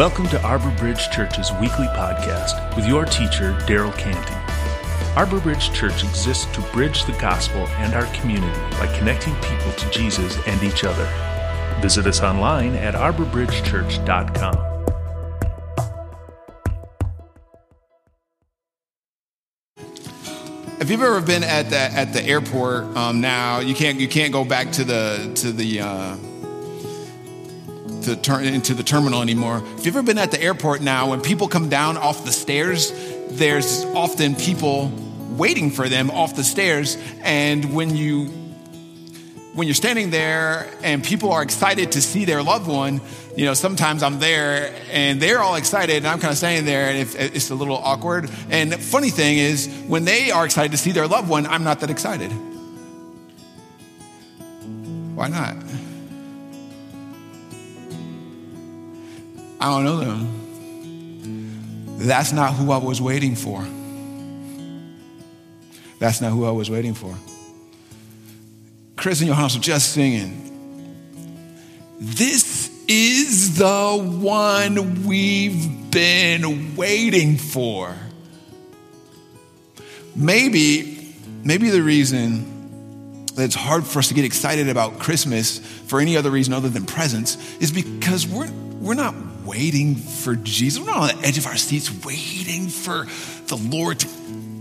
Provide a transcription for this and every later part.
Welcome to Arbor Bridge Church's weekly podcast with your teacher, Daryl Canty. Arbor Bridge Church exists to bridge the gospel and our community by connecting people to Jesus and each other. Visit us online at arborbridgechurch.com. If you've ever been at the at the airport um, now, you can't you can't go back to the to the uh, to turn into the terminal anymore. If you've ever been at the airport now, when people come down off the stairs, there's often people waiting for them off the stairs, and when you when you're standing there and people are excited to see their loved one, you know, sometimes I'm there and they're all excited and I'm kind of standing there and it's a little awkward. And funny thing is, when they are excited to see their loved one, I'm not that excited. Why not? I don't know them. That's not who I was waiting for. That's not who I was waiting for. Chris and Johannes were just singing. This is the one we've been waiting for. Maybe, maybe the reason that it's hard for us to get excited about Christmas for any other reason other than presents is because we're, we're not waiting for Jesus. We're not on the edge of our seats waiting for the Lord to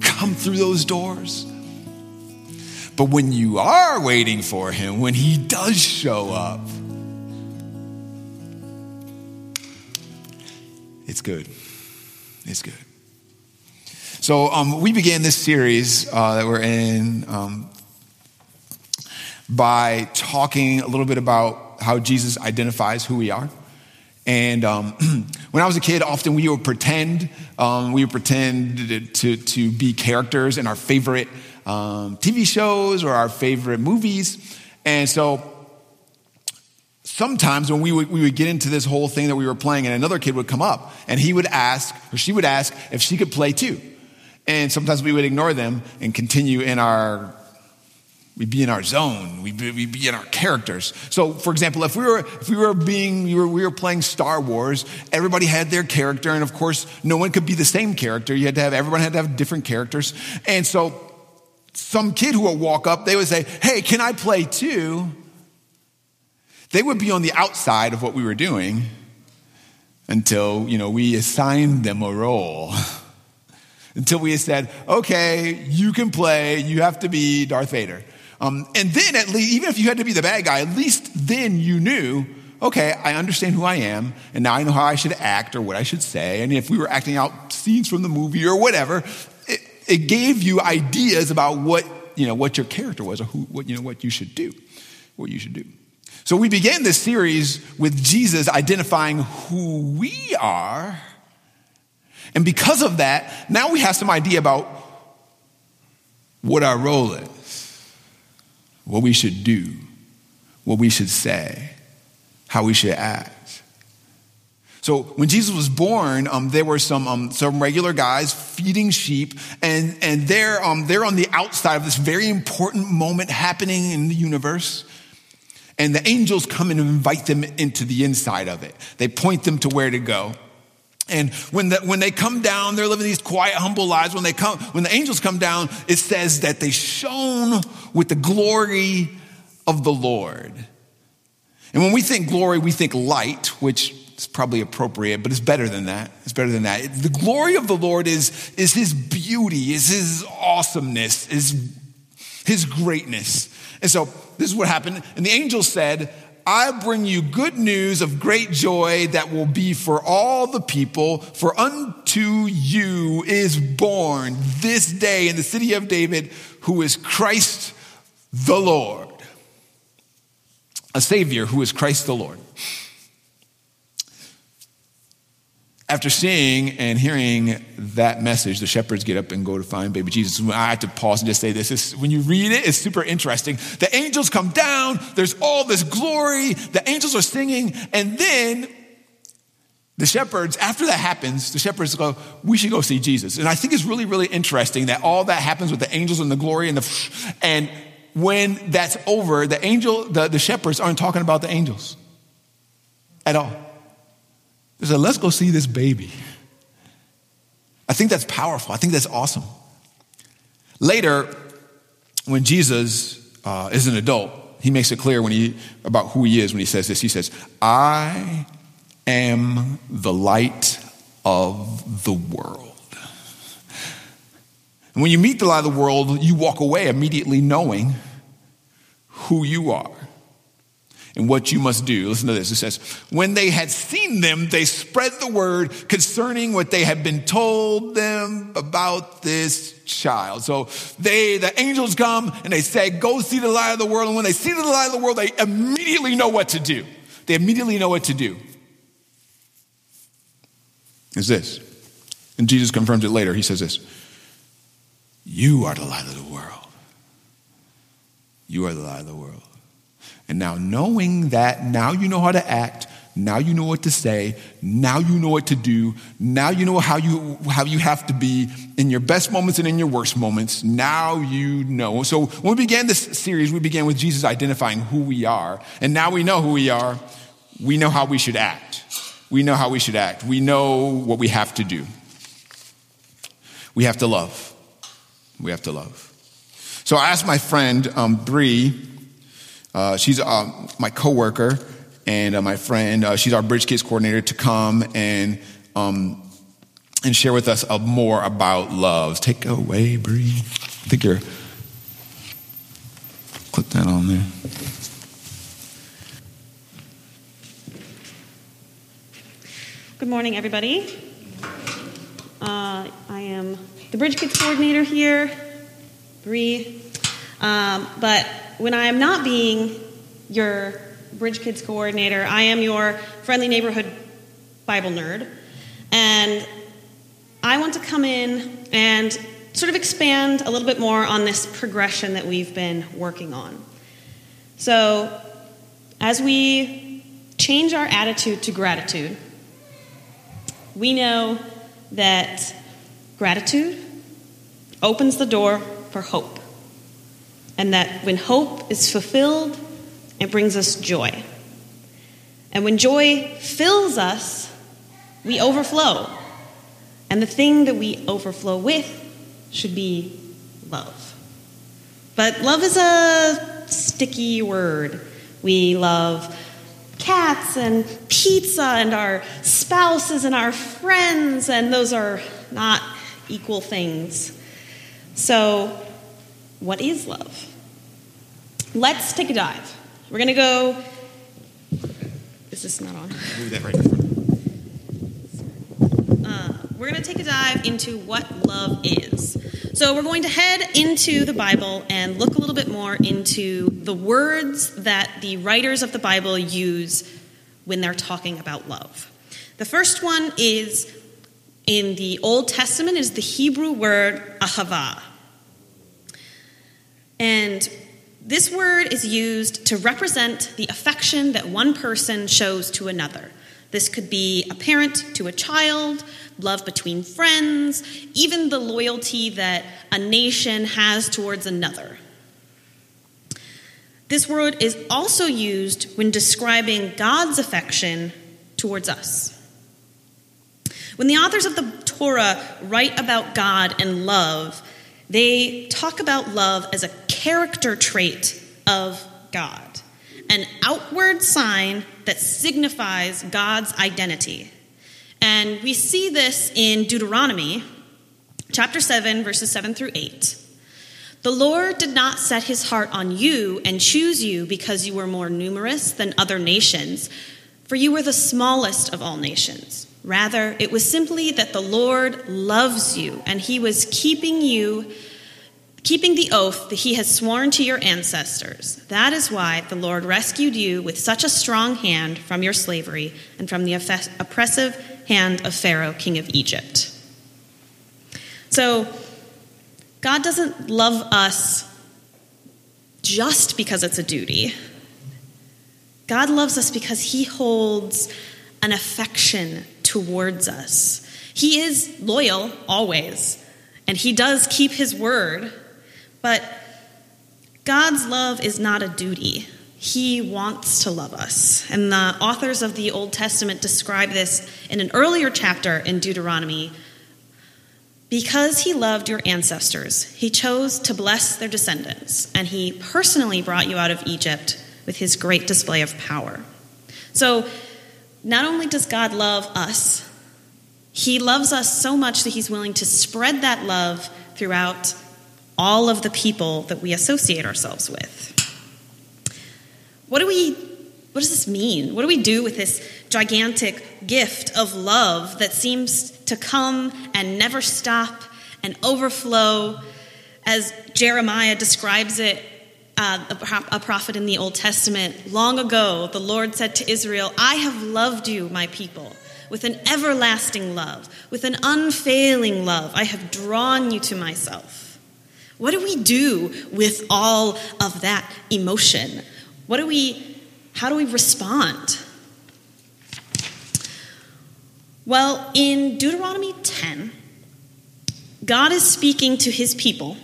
come through those doors. But when you are waiting for him, when he does show up, it's good. It's good. So um, we began this series uh, that we're in um, by talking a little bit about how Jesus identifies who we are. And um, when I was a kid, often we would pretend, um, we would pretend to, to be characters in our favorite um, TV shows or our favorite movies. And so sometimes when we would, we would get into this whole thing that we were playing and another kid would come up and he would ask, or she would ask if she could play too. And sometimes we would ignore them and continue in our We'd be in our zone. We'd be, we'd be, in our characters. So, for example, if we were if we were being we were, we were playing Star Wars, everybody had their character, and of course, no one could be the same character. You had to have everyone had to have different characters. And so, some kid who would walk up, they would say, "Hey, can I play too?" They would be on the outside of what we were doing until you know we assigned them a role. until we said, "Okay, you can play. You have to be Darth Vader." Um, and then, at least, even if you had to be the bad guy, at least then you knew, okay, I understand who I am, and now I know how I should act or what I should say. And if we were acting out scenes from the movie or whatever, it, it gave you ideas about what you know what your character was or who, what you know what you should do, what you should do. So we began this series with Jesus identifying who we are, and because of that, now we have some idea about what our role is what we should do, what we should say, how we should act. So when Jesus was born, um, there were some um, some regular guys feeding sheep, and and they're um, they're on the outside of this very important moment happening in the universe. And the angels come and invite them into the inside of it. They point them to where to go. And when, the, when they come down, they're living these quiet, humble lives. When they come, when the angels come down, it says that they shone with the glory of the Lord. And when we think glory, we think light, which is probably appropriate, but it's better than that. It's better than that. The glory of the Lord is, is his beauty, is his awesomeness, is his greatness. And so this is what happened. And the angel said, I bring you good news of great joy that will be for all the people. For unto you is born this day in the city of David, who is Christ the Lord. A Savior who is Christ the Lord. After seeing and hearing that message, the shepherds get up and go to find baby Jesus. I have to pause and just say this. It's, when you read it, it's super interesting. The angels come down, there's all this glory, the angels are singing, and then the shepherds, after that happens, the shepherds go, We should go see Jesus. And I think it's really, really interesting that all that happens with the angels and the glory and the, and when that's over, the angel, the, the shepherds aren't talking about the angels at all. They said, let's go see this baby. I think that's powerful. I think that's awesome. Later, when Jesus uh, is an adult, he makes it clear when he, about who he is when he says this. He says, I am the light of the world. And when you meet the light of the world, you walk away immediately knowing who you are and what you must do. Listen to this. It says, When they had seen them, they spread the word concerning what they had been told them about this child. So they, the angels come and they say, Go see the light of the world. And when they see the light of the world, they immediately know what to do. They immediately know what to do. Is this. And Jesus confirms it later. He says this You are the light of the world. You are the light of the world. And now, knowing that, now you know how to act. Now you know what to say. Now you know what to do. Now you know how you, how you have to be in your best moments and in your worst moments. Now you know. So when we began this series, we began with Jesus identifying who we are. And now we know who we are. We know how we should act. We know how we should act. We know what we have to do. We have to love. We have to love. So I asked my friend, um, Bree, uh, she's uh, my coworker and uh, my friend. Uh, she's our Bridge Kids coordinator to come and um, and share with us uh, more about love. Take away, Bree. I think you're click that on there. Good morning, everybody. Uh, I am the Bridge Kids coordinator here, Bree. Um, but when I am not being your Bridge Kids coordinator, I am your friendly neighborhood Bible nerd. And I want to come in and sort of expand a little bit more on this progression that we've been working on. So, as we change our attitude to gratitude, we know that gratitude opens the door for hope and that when hope is fulfilled, it brings us joy. And when joy fills us, we overflow. And the thing that we overflow with should be love. But love is a sticky word. We love cats and pizza and our spouses and our friends, and those are not equal things. So, what is love? Let's take a dive. We're going to go. Is this not on? Move that right in front. Uh, we're going to take a dive into what love is. So, we're going to head into the Bible and look a little bit more into the words that the writers of the Bible use when they're talking about love. The first one is in the Old Testament is the Hebrew word ahava. And this word is used to represent the affection that one person shows to another. This could be a parent to a child, love between friends, even the loyalty that a nation has towards another. This word is also used when describing God's affection towards us. When the authors of the Torah write about God and love, they talk about love as a character trait of God, an outward sign that signifies God's identity. And we see this in Deuteronomy chapter 7, verses 7 through 8. The Lord did not set his heart on you and choose you because you were more numerous than other nations, for you were the smallest of all nations. Rather, it was simply that the Lord loves you and he was keeping you, keeping the oath that he has sworn to your ancestors. That is why the Lord rescued you with such a strong hand from your slavery and from the oppressive hand of Pharaoh, king of Egypt. So, God doesn't love us just because it's a duty. God loves us because he holds an affection towards us. He is loyal always, and he does keep his word, but God's love is not a duty. He wants to love us. And the authors of the Old Testament describe this in an earlier chapter in Deuteronomy. Because he loved your ancestors, he chose to bless their descendants, and he personally brought you out of Egypt with his great display of power. So, not only does God love us, he loves us so much that he's willing to spread that love throughout all of the people that we associate ourselves with. What do we what does this mean? What do we do with this gigantic gift of love that seems to come and never stop and overflow as Jeremiah describes it uh, a, prophet in the Old Testament. Long ago, the Lord said to Israel, I have loved you, my people, with an everlasting love, with an unfailing love. I have drawn you to myself. What do we do with all of that emotion? What do we, how do we respond? Well, in Deuteronomy 10, God is speaking to his people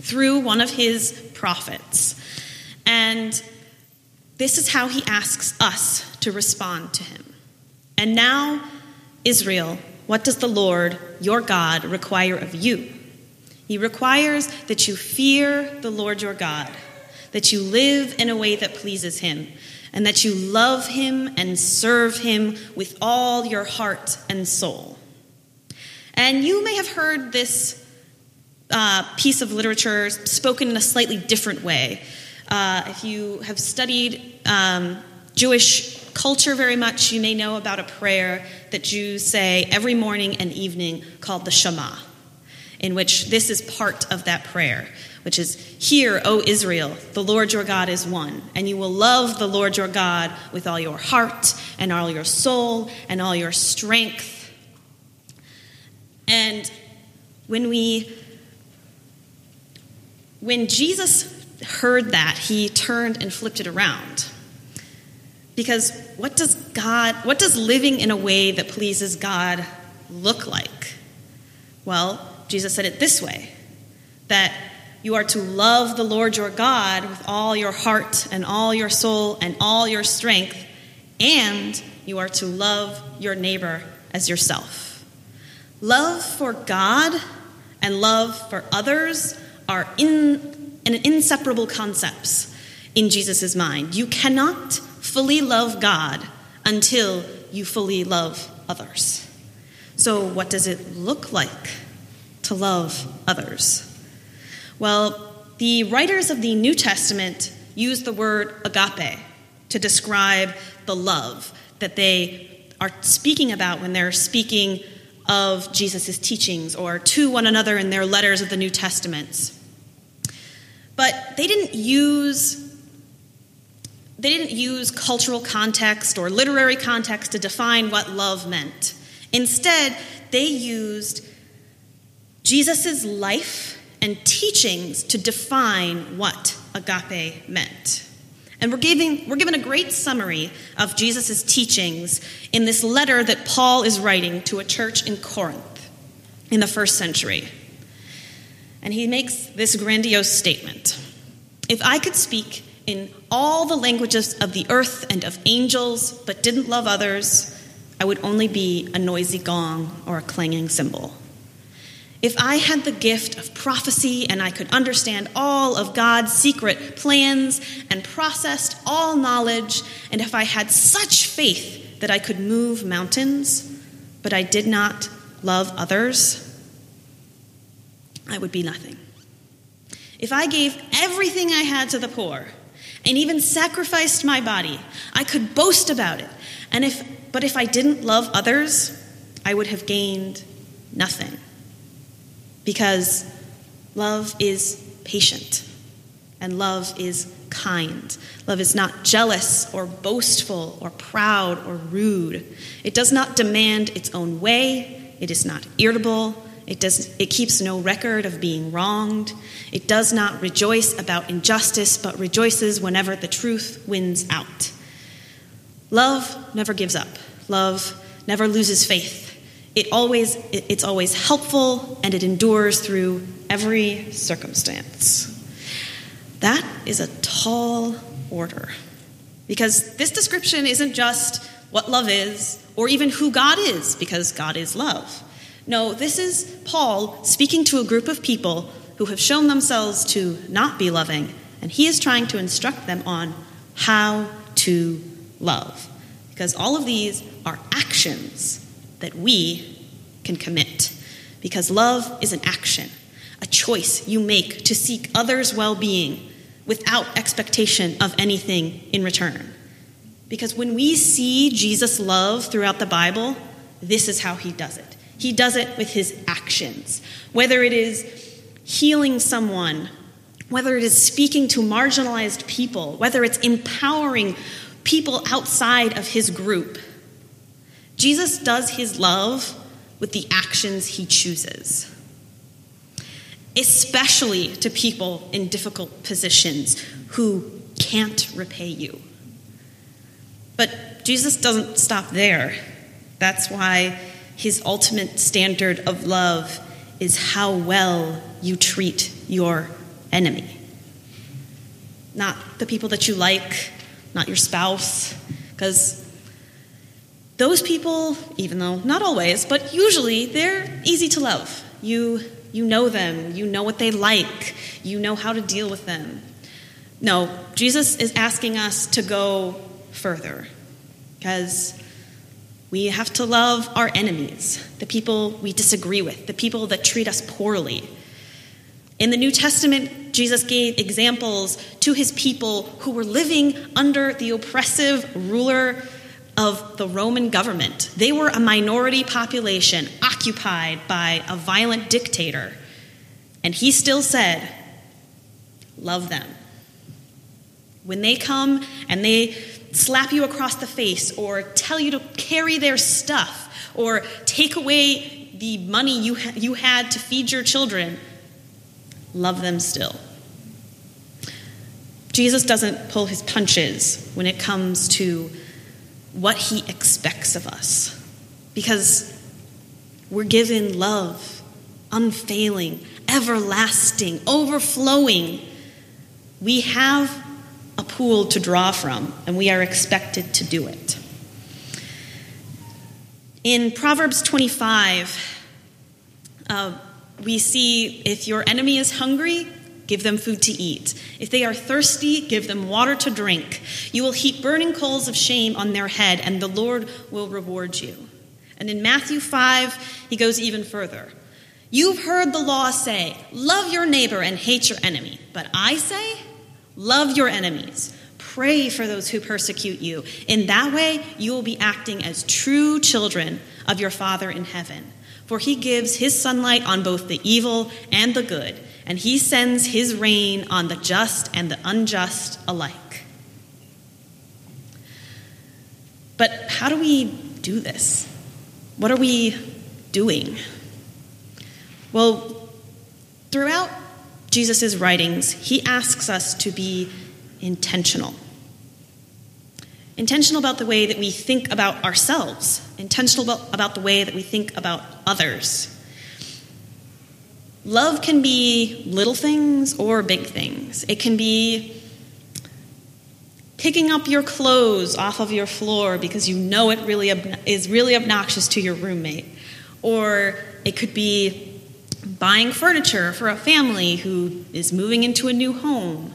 through one of his prophets. And this is how he asks us to respond to him. And now, Israel, what does the Lord, your God, require of you? He requires that you fear the Lord your God that you live in a way that pleases Him, and that you love Him and serve Him with all your heart and soul. And you may have heard this uh, piece of literature spoken in a slightly different way. Uh, if you have studied um, Jewish culture very much, you may know about a prayer that Jews say every morning and evening called the Shema, in which this is part of that prayer which is, Hear, O Israel, the Lord your God is one, and you will love the Lord your God with all your heart and all your soul and all your strength. And when we when Jesus heard that, he turned and flipped it around. Because what does God, what does living in a way that pleases God look like? Well, Jesus said it this way that you are to love the Lord your God with all your heart and all your soul and all your strength, and you are to love your neighbor as yourself. Love for God and love for others are in, in inseparable concepts in Jesus' mind. You cannot fully love God until you fully love others. So, what does it look like to love others? Well, the writers of the New Testament use the word agape to describe the love that they are speaking about when they're speaking of Jesus' teachings or to one another in their letters of the New Testaments. But they didn't use they didn't use cultural context or literary context to define what love meant. Instead, they used Jesus' life and teachings to define what agape meant. And we're, giving, we're given a great summary of Jesus' teachings in this letter that Paul is writing to a church in Corinth in the first century. And he makes this grandiose statement If I could speak in all the languages of the earth and of angels, but didn't love others, I would only be a noisy gong or a clanging cymbal. If I had the gift of prophecy and I could understand all of God's secret plans and processed all knowledge, and if I had such faith that I could move mountains, but I did not love others, I would be nothing. If I gave everything I had to the poor and even sacrificed my body, I could boast about it. And if, but if I didn't love others, I would have gained nothing because love is patient and love is kind. Love is not jealous or boastful or proud or rude. It does not demand its own way. It is not irritable. It, does, it keeps no record of being wronged. It does not rejoice about injustice, but rejoices whenever the truth wins out. Love never gives up. Love never loses faith. It always, it's always helpful and it endures through every circumstance. That is a tall order. Because this description isn't just what love is or even who God is, because God is love. No, this is Paul speaking to a group of people who have shown themselves to not be loving, and he is trying to instruct them on how to love. Because all of these are actions that we can commit. Because love is an action, a choice you make to seek others' well being without expectation of anything in return. Because when we see Jesus' love throughout the Bible, this is how he does it. He does it with his actions. Whether it is healing someone, whether it is speaking to marginalized people, whether it's empowering people outside of his group, Jesus does his love with the actions he chooses, especially to people in difficult positions who can't repay you. But Jesus doesn't stop there. That's why his ultimate standard of love is how well you treat your enemy. Not the people that you like, not your spouse, because those people, even though not always, but usually they're easy to love. You, you know them, you know what they like, you know how to deal with them. No, Jesus is asking us to go further because we have to love our enemies, the people we disagree with, the people that treat us poorly. In the New Testament, Jesus gave examples to his people who were living under the oppressive ruler of the Roman government. They were a minority population occupied by a violent dictator. And he still said, Love them. When they come and they slap you across the face or tell you to carry their stuff or take away the money you, ha- you had to feed your children, love them still. Jesus doesn't pull his punches when it comes to what he expects of us because we're given love, unfailing, everlasting, overflowing. We have a pool to draw from, and we are expected to do it. In Proverbs 25, uh, we see if your enemy is hungry, give them food to eat. If they are thirsty, give them water to drink. You will heap burning coals of shame on their head, and the Lord will reward you. And in Matthew 5, he goes even further. You've heard the law say, Love your neighbor and hate your enemy. But I say, Love your enemies. Pray for those who persecute you. In that way, you will be acting as true children of your Father in heaven. For he gives his sunlight on both the evil and the good, and he sends his rain on the just and the unjust alike. But how do we do this? What are we doing? Well, throughout Jesus' writings, he asks us to be intentional. Intentional about the way that we think about ourselves, intentional about, the way that we think about others. Love can be little things or big things. It can be picking up your clothes off of your floor because you know it really is really obnoxious to your roommate. Or it could be buying furniture for a family who is moving into a new home.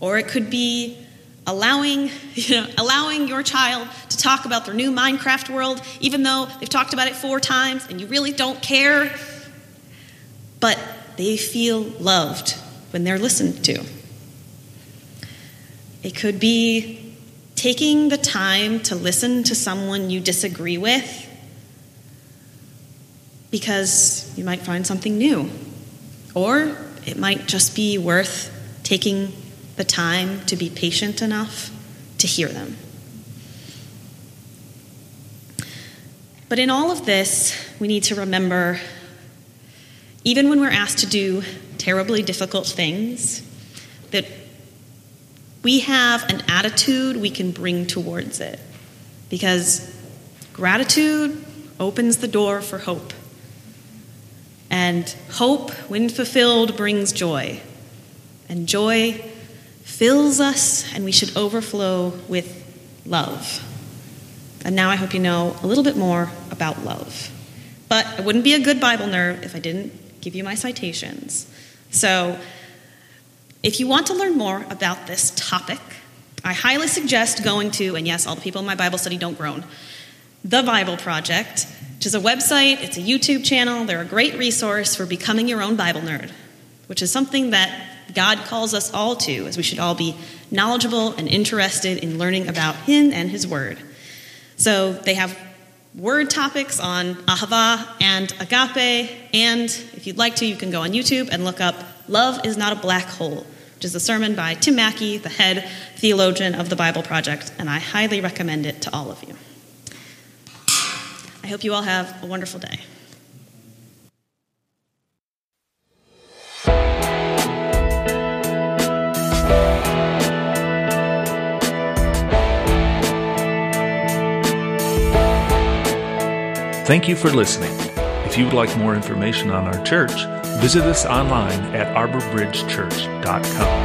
Or it could be allowing, you know, allowing your child to talk about their new Minecraft world, even though they've talked about it four times and you really don't care. But they feel loved when they're listened to. It could be taking the time to listen to someone you disagree with because you might find something new. Or it might just be worth taking the time to be patient enough to hear them. But in all of this, we need to remember even when we're asked to do terribly difficult things, that we have an attitude we can bring towards it. Because gratitude opens the door for hope. And hope, when fulfilled, brings joy. And joy fills us, and we should overflow with love. And now I hope you know a little bit more about love. But I wouldn't be a good Bible nerd if I didn't give you my citations. So, if you want to learn more about this topic, I highly suggest going to, and yes, all the people in my Bible study don't groan, The Bible Project, which is a website, it's a YouTube channel. They're a great resource for becoming your own Bible nerd, which is something that God calls us all to, as we should all be knowledgeable and interested in learning about Him and His Word. So they have word topics on ahava and agape, and if you'd like to, you can go on YouTube and look up Love is Not a Black Hole, which is a sermon by Tim Mackie, the head theologian of the Bible Project, and I highly recommend it to all of you. I hope you all have a wonderful day. Thank you for listening. If you would like more information on our church, visit us online at arborbridgechurch.com.